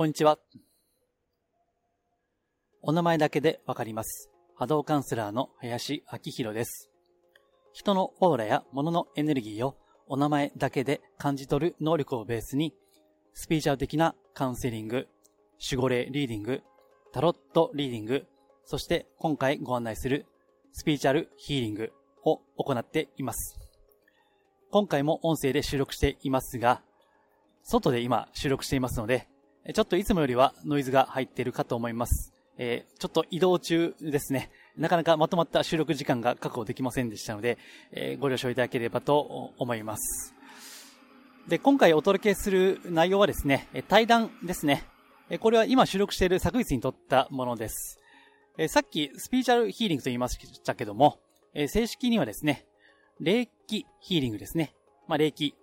こんにちは。お名前だけでわかります。波動カウンセラーの林明宏です。人のオーラや物のエネルギーをお名前だけで感じ取る能力をベースに、スピリチュアル的なカウンセリング、守護霊リーディング、タロットリーディング、そして今回ご案内するスピリチュアルヒーリングを行っています。今回も音声で収録していますが、外で今収録していますので、ちょっといつもよりはノイズが入っているかと思います。えーちょっと移動中ですね。なかなかまとまった収録時間が確保できませんでしたので、えーご了承いただければと思います。で、今回お届けする内容はですね、対談ですね。これは今収録している昨日に撮ったものです。えさっきスピーチャルヒーリングと言いましたけども、え正式にはですね、霊気ヒーリングですね。まあ、霊気。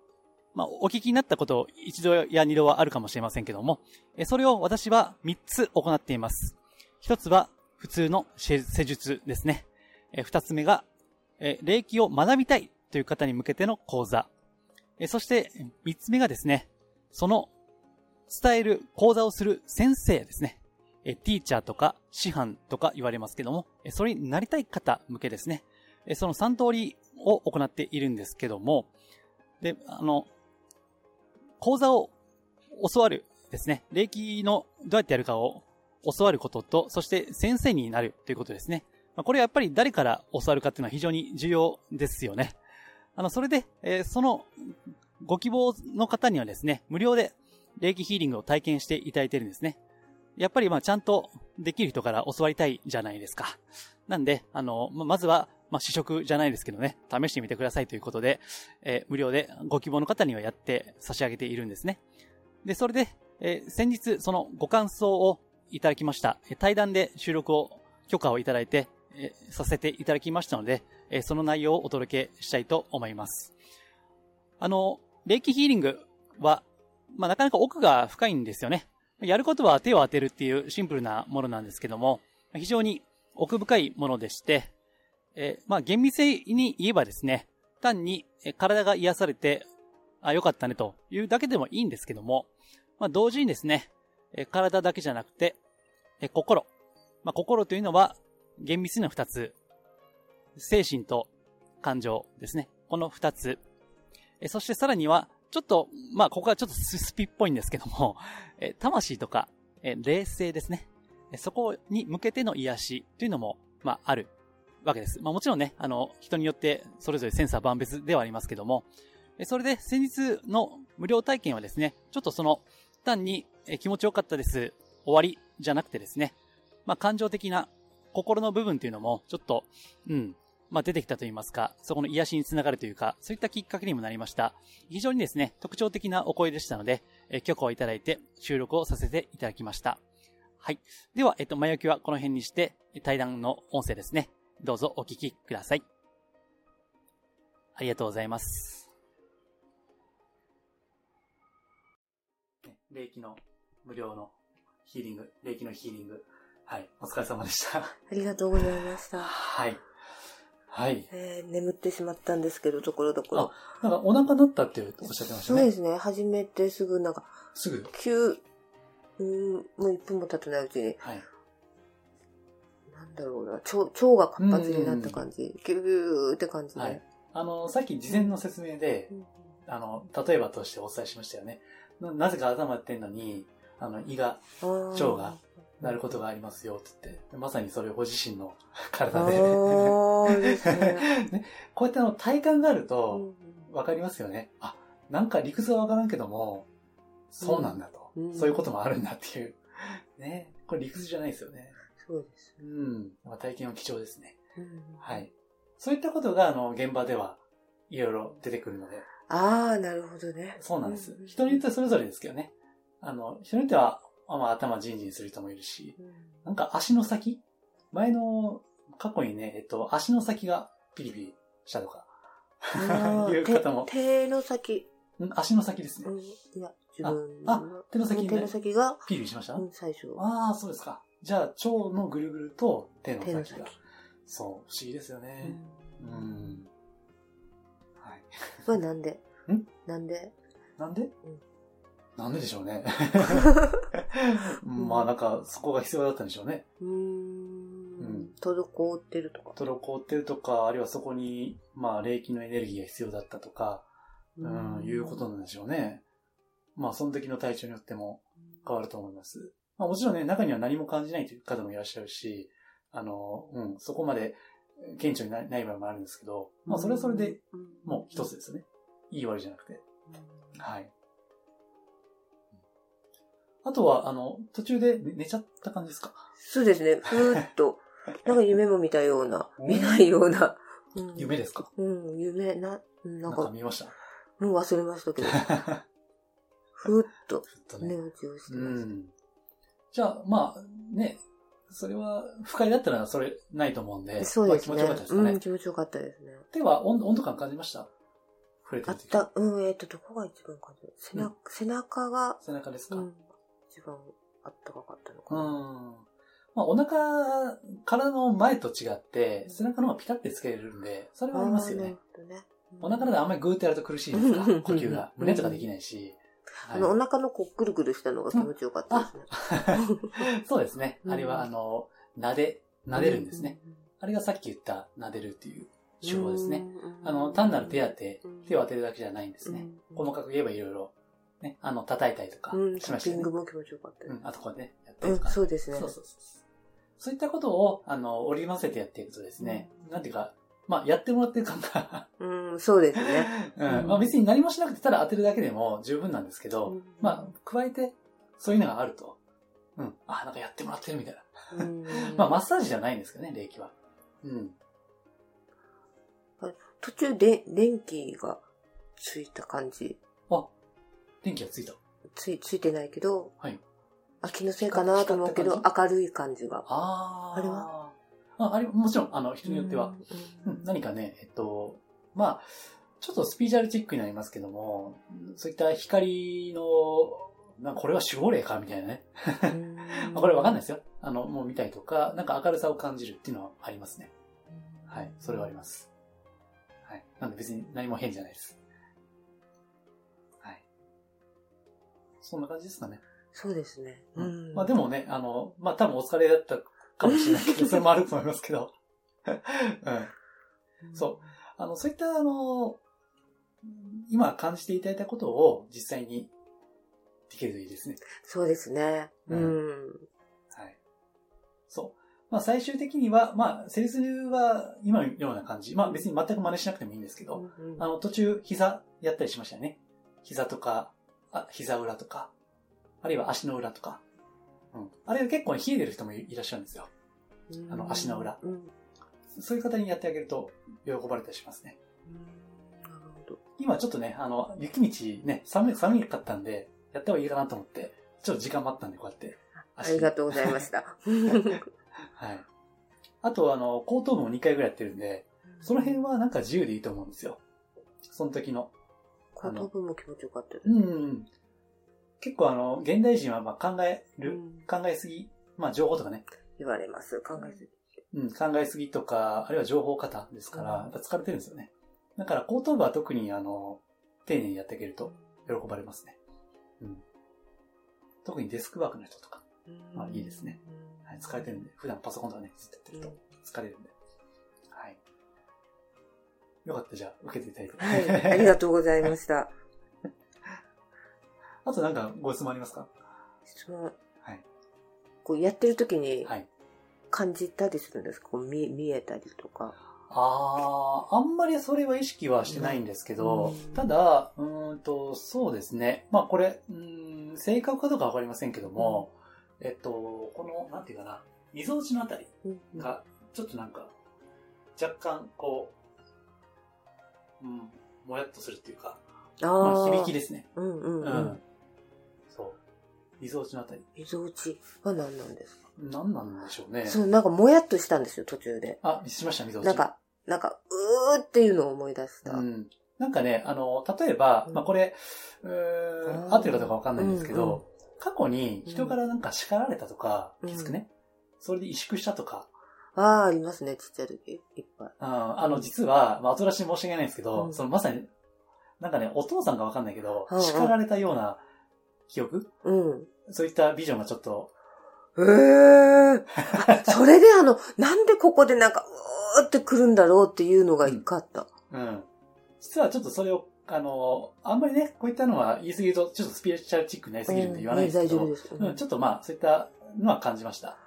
まあ、お聞きになったこと一度や二度はあるかもしれませんけども、それを私は3つ行っています。1つは普通の施術ですね。え2つ目が、霊気を学びたいという方に向けての講座。そして3つ目がですね、その伝える講座をする先生ですね。ティーチャーとか師範とか言われますけども、それになりたい方向けですね。その3通りを行っているんですけども、で、あの、講座を教わるですね。霊気のどうやってやるかを教わることと、そして先生になるということですね。まこれやっぱり誰から教わるかっていうのは非常に重要ですよね。あの、それで、えーそのご希望の方にはですね、無料で霊気ヒーリングを体験していただいてるんですね。やっぱりまあちゃんとできる人から教わりたいじゃないですか。なんで、あの、まずは、まあ、試食じゃないですけどね、試してみてくださいということで、えー無料でご希望の方にはやって差し上げているんですね。で、それで、えー先日そのご感想をいただきました。対談で収録を、許可をいただいて、えーさせていただきましたので、えーその内容をお届けしたいと思います。あの、霊気ヒーリングは、まあ、なかなか奥が深いんですよね。やることは手を当てるっていうシンプルなものなんですけども、非常に奥深いものでして、えーまあ、厳密に言えばですね、単に体が癒されて、あ、よかったねというだけでもいいんですけども、まあ、同時にですね、え体だけじゃなくて、え心。まあ、心というのは厳密には二つ。精神と感情ですね。この二つ。えそしてさらには、ちょっと、まあ、ここはちょっとススピっぽいんですけども、え魂とか、えー霊性ですね。そこに向けての癒しというのも、まあ、あるわけです。まあ、もちろんね、あの、人によってそれぞれセンサー万別ではありますけども、それで先日の無料体験はですね、ちょっとその、単に気持ちよかったです、終わりじゃなくてですね、まあ、感情的な心の部分っていうのも、ちょっと、うん、まあ、出てきたと言いますか、そこの癒しにつながるというか、そういったきっかけにもなりました。非常にですね、特徴的なお声でしたので、え許可をいただいて収録をさせていただきました。はい。では、えっと、前置きはこの辺にして、対談の音声ですね。どうぞお聞きください。ありがとうございます。霊気の無料のヒーリング、霊気のヒーリング。はい。お疲れ様でした。ありがとうございました。はい。はい。えー眠ってしまったんですけど、ところどころ。なんかお腹鳴ったっておっしゃってましたね。そうですね。始めてすぐなんか、すぐ？急、うーん、もう1分も経ってないうちに、はい。だろうな、腸腸が活発になった感じ。ギューって感じで。はい。あの、さっき事前の説明でう、んあの、例えばとしてお伝えしましたよね。ななぜか頭やってんのに、あの、胃が腸がなることがありますよって言って、まさにそれをご自身のあ 体で。ね。ねこうやってあの体感があるうと、んわかりますよね。あ、なんか理屈はわからんけども、そうなんだと、うんそういうこともあるんだっていう。ね。これ理屈じゃないですよね。そうです。うん。まあ体験は貴重ですね。うんはい。そういったことが、あの、現場ではいろいろ出てくるので、ああ、なるほどね。そうなんですう。ん人によってそれぞれですけどね。あの、人によっては、まあ、頭ジンジンする人もいるし、うんなんか足の先？前の、過去にね、えっと、足の先がピリピリしたとか、あ いう方もー、手手の先、ん足の先ですね。うん、いや、自分あの手の先ね手の先が、ピリピリしました、うん、最初。ああ、そうですか。じゃあ、腸のぐるぐると手の先が。先。そう、不思議ですようね。んうん。はい。これなんで？ん？なんで？なんで、なんででしょうね。まあなんか、そこが必要だったんでしょうね。うーうんん。滞ってるとか。滞ってるとか、あるいはそこに、まあ、霊気のエネルギーが必要だったとか、うん、いうことなんでしょうね。まあ、その時の体調によっても変わると思います。まあ、もちろんね、中には何も感じないという方もいらっしゃるし、あの、うん、そこまで顕著になない場合もあるんですけど、まあ、それはそれで、もう一つですよね。いい悪いじゃなくて。はい。あとは、あの、途中で寝寝ちゃった感じですか？そうですね。ふーっと、なんか夢も見たような、うん見ないような。うん夢ですか？うん、夢、な、うんななんんかか、見ました？もう忘れましたけど、ふーっと寝落ちをしてうました。ん。じゃあ、まあ、ね、それは、不快だったらそれないと思うんで、そうですね。まあ気持ちよかったですかね。うん、気持ちよかったですね。手は温温度感感じました？触れて。あった、うん、えっ、と、どこが一番感じる？背中、背中が、背中ですか、うん、うん、一番あったかかったのかうん。な。まあ、お腹、体の前と違って、背中の方がピタってつけれるんで、それはありますよね。ね。お腹であんまりグーってやると苦しいですか？うん呼吸が。胸とかできないし。あの、お腹のこう、ぐるぐるしたのが気持ちよかったですね。はい そうですね。うんあれは、あの、撫で、撫でるんですね。あれがさっき言った撫でるっていう手法ですね。。あの、単なる手当て、手を当てるだけじゃないんですね。細かく言えばいろいろ、ね、あの、叩いたりとかうん、しましたよねタッピング。も気持ちよかったです。うん、あとこうね、やったうんりとか。、そうですね。そうそうそう。そういったことを、あの、織り交ぜてやっていくとですね、なんていうか、まあ、やってもらってる感が、うん、そうですね。うん、まあ別に何もしなくてただ当てるだけでも十分なんですけど、まあ、加えて、そういうのがあると、うん、あ、なんかやってもらってるみたいな。あ、うん まあ、マッサージじゃないんですけどね、霊気は。うん。途中で電気がついた感じ？あ、電気がついた。つい、ついてないけど、はい。あ、気のせいかなと思うけど、明るい感じが。あー。あれは？あ、あれ、もちろん、あの、人によっては、ううんん、何かね、えっと、まあ、ちょっとスピーチャルチックになりますけども、そういった光の、なんかこれは守護霊かみたいなね。これわかんないですよ。あの、もう見たりとか、なんか明るさを感じるっていうのはありますね。はい。それはあります。はい。なんで別に何も変じゃないです。はい。そんな感じですかね。そうですね。ううんん。まあでもね、あの、まあ多分お疲れだったかもしれないけど、それもあると思いますけど。うん。そうあの、そういった、あの、今感じていただいたことを実際にできるといいですね。そうですね。ううんん。はい。そう。まあ最終的には、まあ、セリスは今のような感じ。まあ別に全く真似しなくてもいいんですけど、うんあの、途中膝やったりしましたよね。膝とか、あ、膝裏とか、あるいは足の裏とか。うん。あれ結構冷えてる人もいらっしゃるんですよ。あの足の裏うん。そういう方にやってあげると喜ばれたりしますね。今ちょっとね、あの、雪道ね、寒い、寒かったんで、やった方がいいかなと思って、ちょっと時間もあったんで、こうやって。ありがとうございました。はい。あと、あの、後頭部も2回ぐらいやってるんで、その辺はなんか自由でいいと思うんですよ。その時の。後頭部も気持ちよかったです。うんうん。結構あの、現代人はまあ考える、うん考えすぎ、まあ情報とかね、言われます。考えすぎ。うん、考えすぎとか、あるいは情報過多ですから、うんやっぱ疲れてるんですよね。だから後頭部は特にあの、丁寧にやってあげると喜ばれますね。うん。特にデスクワークの人とか、まあいいですね。はい、疲れてるんで、普段パソコンとかね、ずっとやってると疲れるんで。はい。よかった、じゃあ、受けていただいて。はい。ありがとうございました。あとなんかご質問ありますか？質問。はい。こうやってる時にはい。感じたりするんですか？こう見見えたりとか。ああ、あんまりそれは意識はしてないんですけど、うんただ、うーんと、そうですね。まあこれ、うーん、正確かどうかわかりませんけども、えっと、この、なんていうかな、溝落ちのあたりうんが、ちょっとなんか、若干、こう、うん、もやっとするっていうか、あまああ。響きですね。うんうんう。うんう。溝落ちのあたり。溝落ちは何なんですか？何なんでしょうね。そう、なんかもやっとしたんですよ、途中で。あ、しました、溝落ち。なんか、なんか、うーっていうのを思い出した。うん。なんかね、あの、例えば、うんまあこれ、うーん合ってるかどうかわかんないんですけど、うんうん過去に人からなんか叱られたとか、うんきつくね、それで萎縮したとか、ああ、ありますね、ちっちゃい時。いっぱい。ああの、実は、まあ後出しに申し訳ないんですけど、うんそのまさに、なんかね、お父さんかわかんないけど、うんうん叱られたような記憶？うん。そういったビジョンがちょっと、へえ。あそれであの、なんでここでなんか、うーって来るんだろうっていうのが一回あった。うん。実はちょっとそれを、あの、あんまりね、こういったのは言い過ぎると、ちょっとスピリチュアルチックになりすぎるんで言わないですけど、うんね大丈夫です。うん、ちょっとまあ、そういったのは感じました。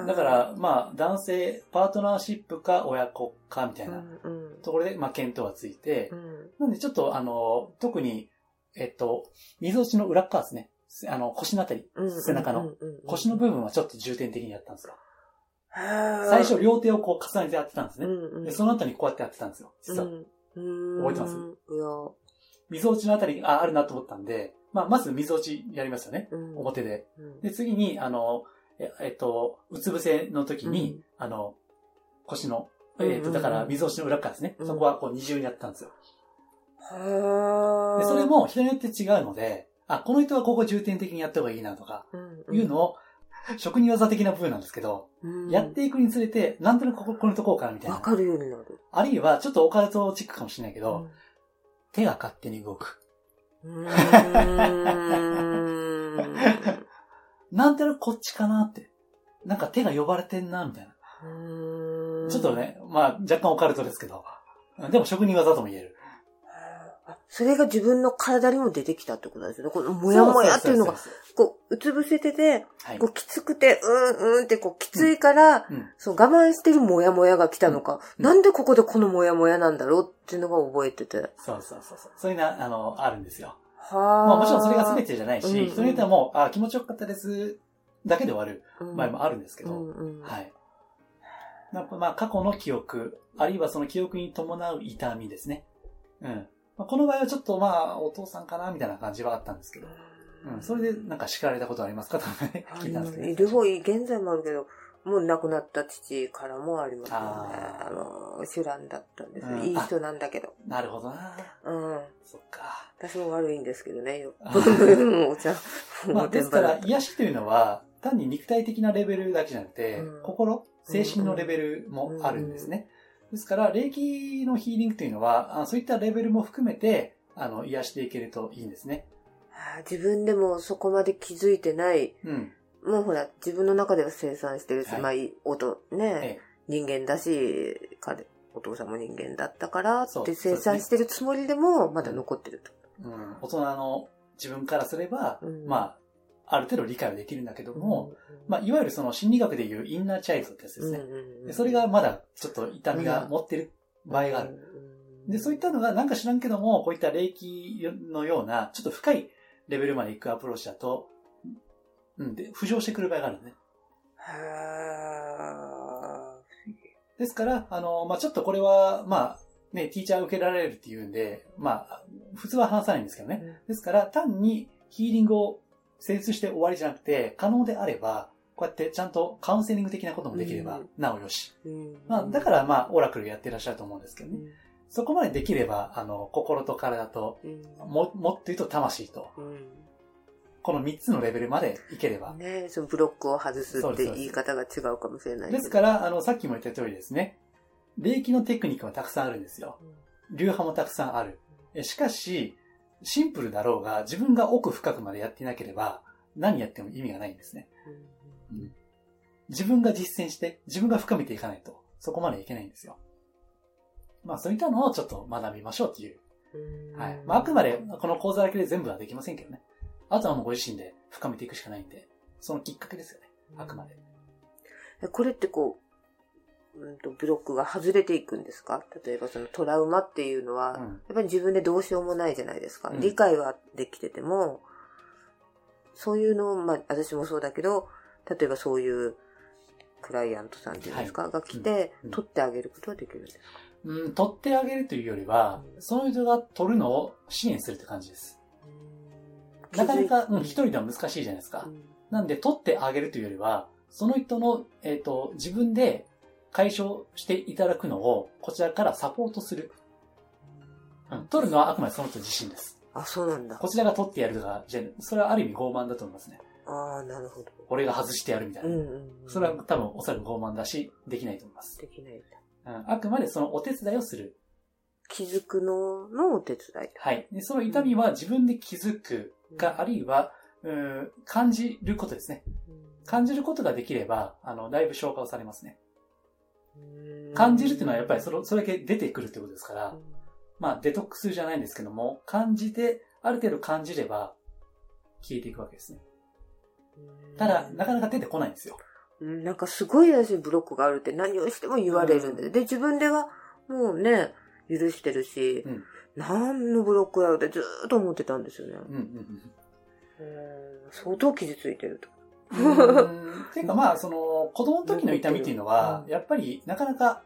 うん。だから、まあ、男性、パートナーシップか親子かみたいなうんうんところで、まあ、見当はついてう、んなんでちょっと、あの、特に、えっと、溝落ちの裏っ側ですね。あの、腰のあたり、うん背中の腰の部分はちょっと重点的にやったんですよ。最初、両手をこう重ねてやってたんですね。で、その後にこうやってやってたんですよ。実は。うん覚えてます？いや、溝落ちのあたりに、あ、あるなと思ったんで、まあ、まず溝落ちやりますよね。うん表で。うんで、次に、あの、ええっと、うつ伏せの時に、うんあの、腰の、うんえっと、だから、溝落ちの裏側ですね。うんそこはこう二重にやってたんですよ。で、それ、も人によって違うので、あ、この人はここ重点的にやった方がいいなとか、うんいうのを、職人技的な部分なんですけど、うんやっていくにつれて、なんとなくここ、このとこうかなみたいな。わかるようになる。あるいは、ちょっとオカルトチックかもしれないけど、うん手が勝手に動く。なんとなくこっちかなって。なんか手が呼ばれてんな、みたいな。ちょっと。ね、まあ、若干オカルトですけど。でも職人技とも言える。あそれが自分の体にも出てきたってことですよね。このもやもやっていうのが、こう、うつ伏せてて、うはいこう、きつくて、うんうんって、こう、きついから、うん。そう、我慢してるもやもやが来たのか、うんなんでここでこのもやもやなんだろうっていうのが覚えてて。そうそうそうそう。そういうな、あの、あるんですよ。はまあもちろんそれが全てじゃないし、うんうん人によってはもう、あ、気持ちよかったです、だけで終わる場合もあるんですけど、うんうんはい。なんかまあ、過去の記憶、あるいはその記憶に伴う痛みですね。うん。まあ、この場合はちょっとまあ、お父さんかなみたいな感じはあったんですけど、うん。それでなんか叱られたことありますか？とか聞いたんですけど、ね。両方現在もあるけど、もう亡くなった父からもありますよね。あの、主蘭だったんですよ、うんいい人なんだけど。なるほどな。うん。そっか。私も悪いんですけどね、よあ。お茶、まあ、ですから癒しというのは、単に肉体的なレベルだけじゃなくて、うん心、精神のレベルもあるんですね。ですから、霊気のヒーリングというのは、あそういったレベルも含めて、あの、癒していけるといいんですね。自分でもそこまで気づいてない。うん。もうほら、自分の中では生産してるし、はい音、ね、ええ。人間だし、彼、お父さんも人間だったからって生産してるつもりでも、まだ残ってると。うん。大人の自分からすれば、うんまあ、ある程度理解はできるんだけども、うんまあ、いわゆるその心理学でいうインナーチャイルドってやつですね。でそれがまだちょっと痛みが持ってる場合がある。うんで、そういったのがなんか知らんけども、こういった霊気のような、ちょっと深いレベルまで行くアプローチだと、うん、で、浮上してくる場合があるね。はですから、あの、まあ、ちょっとこれは、まあ、ね、ティーチャー受けられるっていうんで、まあ、普通は話さないんですけどね。ーですから、単にヒーリングを成立して終わりじゃなくて、可能であれば、こうやってちゃんとカウンセリング的なこともできればうん、なおよし。うんまあ、だから、まあ、オラクルやってらっしゃると思うんですけどね。うんそこまでできれば、あの、心と体と、うんも、もっと言うと魂と、うんこの3つのレベルまでいければ。ねそのブロックを外すって言い方が違うかもしれない。ですから、あの、さっきも言った通りですね。霊気のテクニックはたくさんあるんですよ。流派もたくさんある。えしかし、シンプルだろうが、自分が奥深くまでやっていなければ、何やっても意味がないんですね。うん自分が実践して、自分が深めていかないと、そこまでいけないんですよ。まあ、そういったのをちょっと学びましょうっていう。うんはい。まあ、あくまで、この講座だけで全部はできませんけどね。あとはもうご自身で深めていくしかないんで、そのきっかけですよね。あくまで。えこれってこう、うんと、ブロックが外れていくんですか？例えばそのトラウマっていうのは、うん。やっぱり自分でどうしようもないじゃないですか。うん。理解はできてても、そういうのを、まあ私もそうだけど、例えばそういうクライアントさんっていうんですか、が来て、うん。取ってあげることはできるんですか？うん、取ってあげるというよりは、その人が取るのを支援するって感じです。なかなか、うん、一人では難しいじゃないですか。なんで、取ってあげるというよりは、その人の、えっ、と、自分で解消していただくのを、こちらからサポートする。うん、取るのはあくまでその人自身です。あ、そうなんだ。こちらが取ってやるとか、じゃそれはある意味傲慢だと思いますね。ああ、なるほど。俺が外してやるみたいな。うんうんうん。それは多分おそらく傲慢だし、できないと思います。できないんだ。うん、あくまでそのお手伝いをする。気づくののお手伝い。はい。でその痛みは自分で気づくか、うんあるいは、ううん感じることですね。感じることができれば、あの、だいぶ消化をされますね。感じるっていうのはやっぱりそれそれだけ出てくるってことですから、まあデトックスじゃないんですけども、感じて、ある程度感じれば消えていくわけですね。ただ、なかなか出てこないんですよ。うんなんかすごい私ブロックがあるって何をしても言われるんで。で、自分ではもうね、許してるし、うん何のブロックやろってずーっと思ってたんですよね。うんうんうん。うん相当傷ついてると。うん。ていうかまあ、その、子供の時の痛みっていうのは、やっぱりなかなか、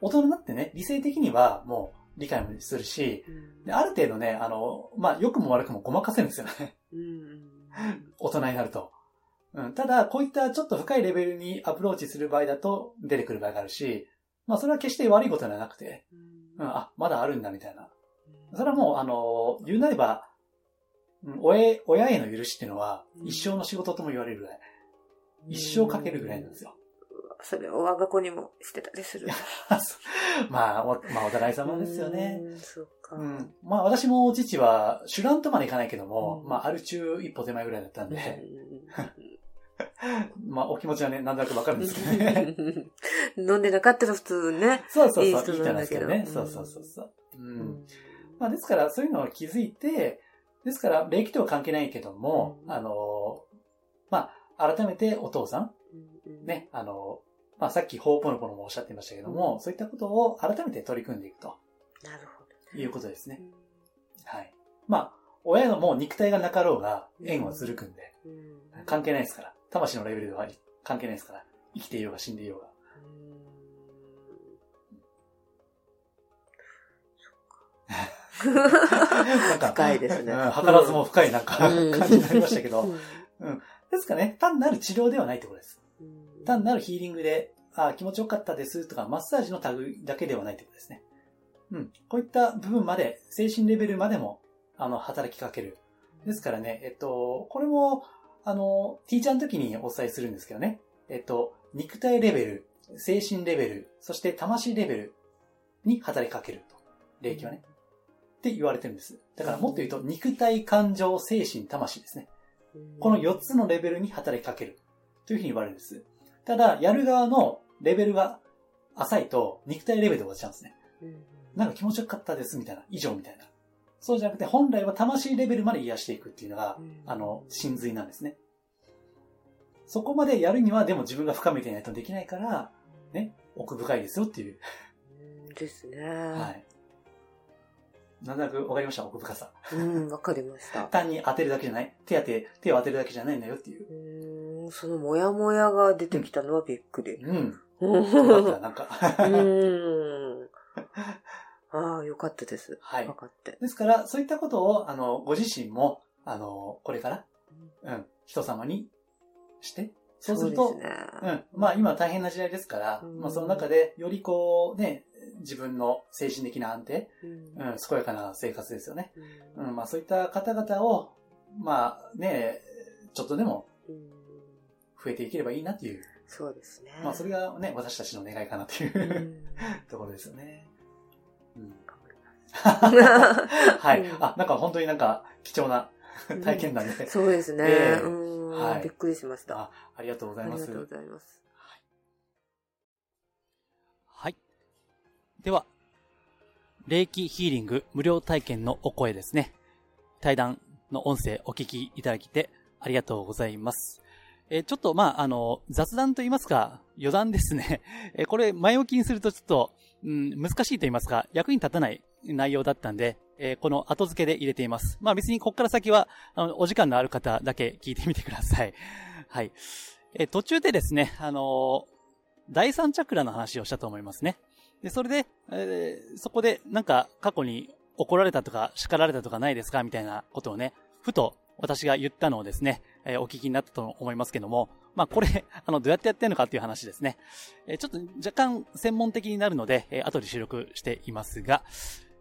大人になってね、理性的にはもう理解もするし、である程度ね、あの、まあ、良くも悪くもごまかせるんですよね。うん。大人になると。うん、ただ、こういったちょっと深いレベルにアプローチする場合だと出てくる場合があるし、まあ、それは決して悪いことではなくて、うん、あ、まだあるんだみたいな。それはもう、あの、言うなれば、うん親へ親への許しっていうのは、うん一生の仕事とも言われるぐらい。一生かけるぐらいなんですよ。それを我が子にもしてたりする。まあ、おまあ、お互い様ですよね。ううか。うん。まあ、私も父は、主眼とまでいかないけども、うんまあ、ある中一歩手前ぐらいだったんうんで、まあ、お気持ちはね、なんとなくわかるんですけどね。飲んでなかったら普通ね。そうそうそう、いい人なんですけどね。うんそうそうそうそう。う。うんまあ、ですから、そういうのを気づいて、ですから、礼儀とは関係ないけども、うんあの、まあ、改めてお父さん、うんね、あの、まあ、さっき、ホーポノポノもおっしゃってましたけども、そういったことを改めて取り組んでいくとなるほど。いうことですね。うんはい。まあ、親のもう肉体がなかろうが、縁はずるくんで、うん関係ないですから。魂のレベルでは関係ないですから。生きていようが死んでいようが。深いですねうん、図らずも深いなんか、うん感じになりましたけど。うんですからね、単なる治療ではないってことです。うん単なるヒーリングで、あ気持ちよかったですとか、マッサージの類だけではないってことですね。うん。こういった部分まで、精神レベルまでも、あの、働きかける。ですからね、えっと、これも、あの、ティーチャーの時にお伝えするんですけどね。えっと、肉体レベル、精神レベル、そして魂レベルに働きかけると。霊気はね。って言われてるんです。だからもっと言うと、肉体、感情、精神、魂ですね。この4つのレベルに働きかける。というふうに言われるんです。ただ、やる側のレベルが浅いと、肉体レベルで終わっちゃうんですね。うんなんか気持ちよかったです、みたいな。以上みたいな。そうじゃなくて、本来は魂レベルまで癒していくっていうのが、あの、真髄なんですね。そこまでやるには、でも自分が深めていないとできないから、ね、奥深いですよっていう。うんですね。はい。なんとなくわかりました、奥深さ。うん、わかりました。単に当てるだけじゃない。手当て、手を当てるだけじゃないんだよっていう。うーんそのモヤモヤが出てきたのはびっくり。うん。うん。よかった、なんか。うん。ああ、よかったです。はい分かって。ですから、そういったことを、あの、ご自身も、あの、これから、うん、人様にして、そうすると、ね。うん。まあ今大変な時代ですから、うんまあその中でよりこうね、自分の精神的な安定、うんうん、健やかな生活ですよね。うんうん、まあそういった方々を、まあね、ちょっとでもうん増えていければいいなっていう、そうですね。まあそれがね、私たちの願いかなというう、ところですよね。うん、はい。うんあ、なんか本当になんか貴重な 体験談で、そうですね。ええうんはいびっくりしました。あありがとうございますありが。とうございます。はい。では、霊気ヒーリング無料体験のお声ですね。対談の音声お聞きいただきてありがとうございます。えーちょっと、まあ、あの、雑談と言いますか、余談ですね。えーこれ、前置きにするとちょっと、うん、難しいと言いますか、役に立たない内容だったんで、えーこの後付けで入れています。まあ別にここから先は、あの、お時間のある方だけ聞いてみてください。はい。えー途中でですね、あのー第三チャクラの話をしたと思いますね。で、それで、えーそこでなんか過去に怒られたとか叱られたとかないですかみたいなことをね、ふと私が言ったのをですね、えーお聞きになったと思いますけども、まあこれ、あの、どうやってやってるのかっていう話ですね。えーちょっと若干専門的になるので、えー後で収録していますが、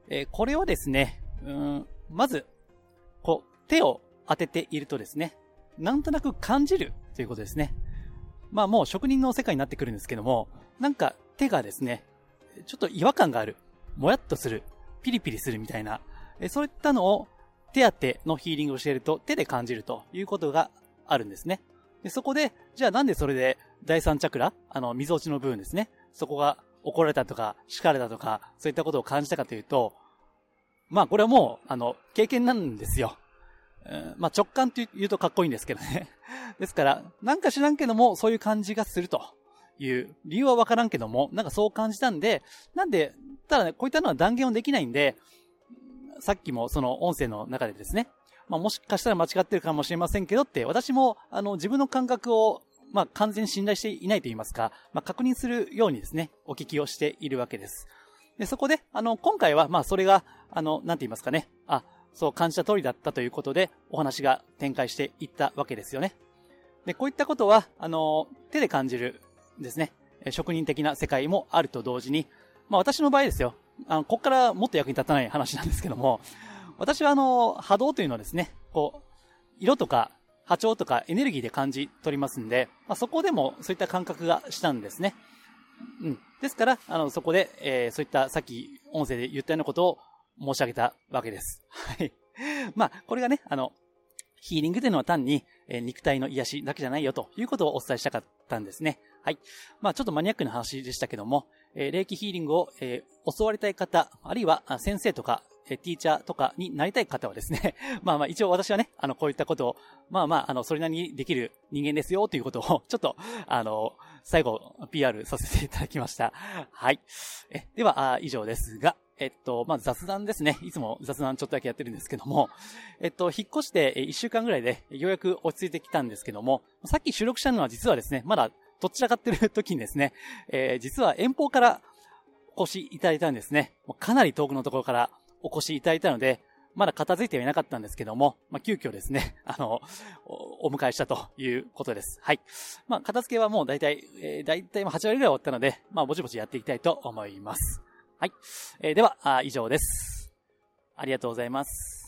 えーこれをですね、うん、まず、こう、手を当てているとですね、なんとなく感じるということですね。まあもう職人の世界になってくるんですけども、なんか手がですね、ちょっと違和感がある。もやっとする。ピリピリするみたいな。えそういったのを手当てのヒーリングをしていると手で感じるということがあるんですね。で、そこで、じゃあなんでそれで第三チャクラ、あの、溝落ちの部分ですね。そこが怒られたとか、叱られたとか、そういったことを感じたかというと、まあこれはもう、あの、経験なんですよ。うん、まあ直感って言うとかっこいいんですけどね。ですから、なんか知らんけども、そういう感じがするという、理由はわからんけども、なんかそう感じたんで、なんで、ただね、こういったのは断言はできないんで、さっきもその音声の中でですね、まあもしかしたら間違ってるかもしれませんけどって、私も、あの、自分の感覚をまあ、完全に信頼していないと言いますか、まあ、確認するようにですね、お聞きをしているわけです。で、そこで、あの、今回は、まあ、それが、あの、なんて言いますかね、あ、そう感じた通りだったということで、お話が展開していったわけですよね。で、こういったことは、あの、手で感じるですね、職人的な世界もあると同時に、まあ、私の場合ですよ、あの、ここからもっと役に立たない話なんですけども、私はあの、波動というのはですね、こう、色とか波長とかエネルギーで感じ取りますんで、まあ、そこでもそういった感覚がしたんですね。うん。ですから、あの、そこで、えー、そういったさっき音声で言ったようなことを申し上げたわけです。はい。まあ、これがね、あの、ヒーリングというのは単に、えー、肉体の癒しだけじゃないよということをお伝えしたかったんですね。はい。まあ、ちょっとマニアックな話でしたけども、えー、霊気ヒーリングを、えー、教わりたい方、あるいは先生とかえティーチャーとかになりたい方はですね、まあまあ一応私はね、あの、こういったことを、まあまあ、あの、それなりにできる人間ですよということを、ちょっと、あの、最後、PR させていただきました。はい。え、では、あ以上ですが、えっと、まあ、雑談ですね。いつも雑談ちょっとだけやってるんですけども、えっと、引っ越して1週間ぐらいでようやく落ち着いてきたんですけども、さっき収録したのは実はですね、まだどちらかってる時にですね、えー、実は遠方からお越しいただいたんですね。かなり遠くのところからお越しいただいたので、まだ片付いてはいなかったんですけども、まあ、急遽ですね、あの、お迎えしたということです。はい。まあ、片付けはもう大体、えー、大体8割ぐらい終わったので、まあ、ぼちぼちやっていきたいと思います。はい。えー、では、以上です。ありがとうございます。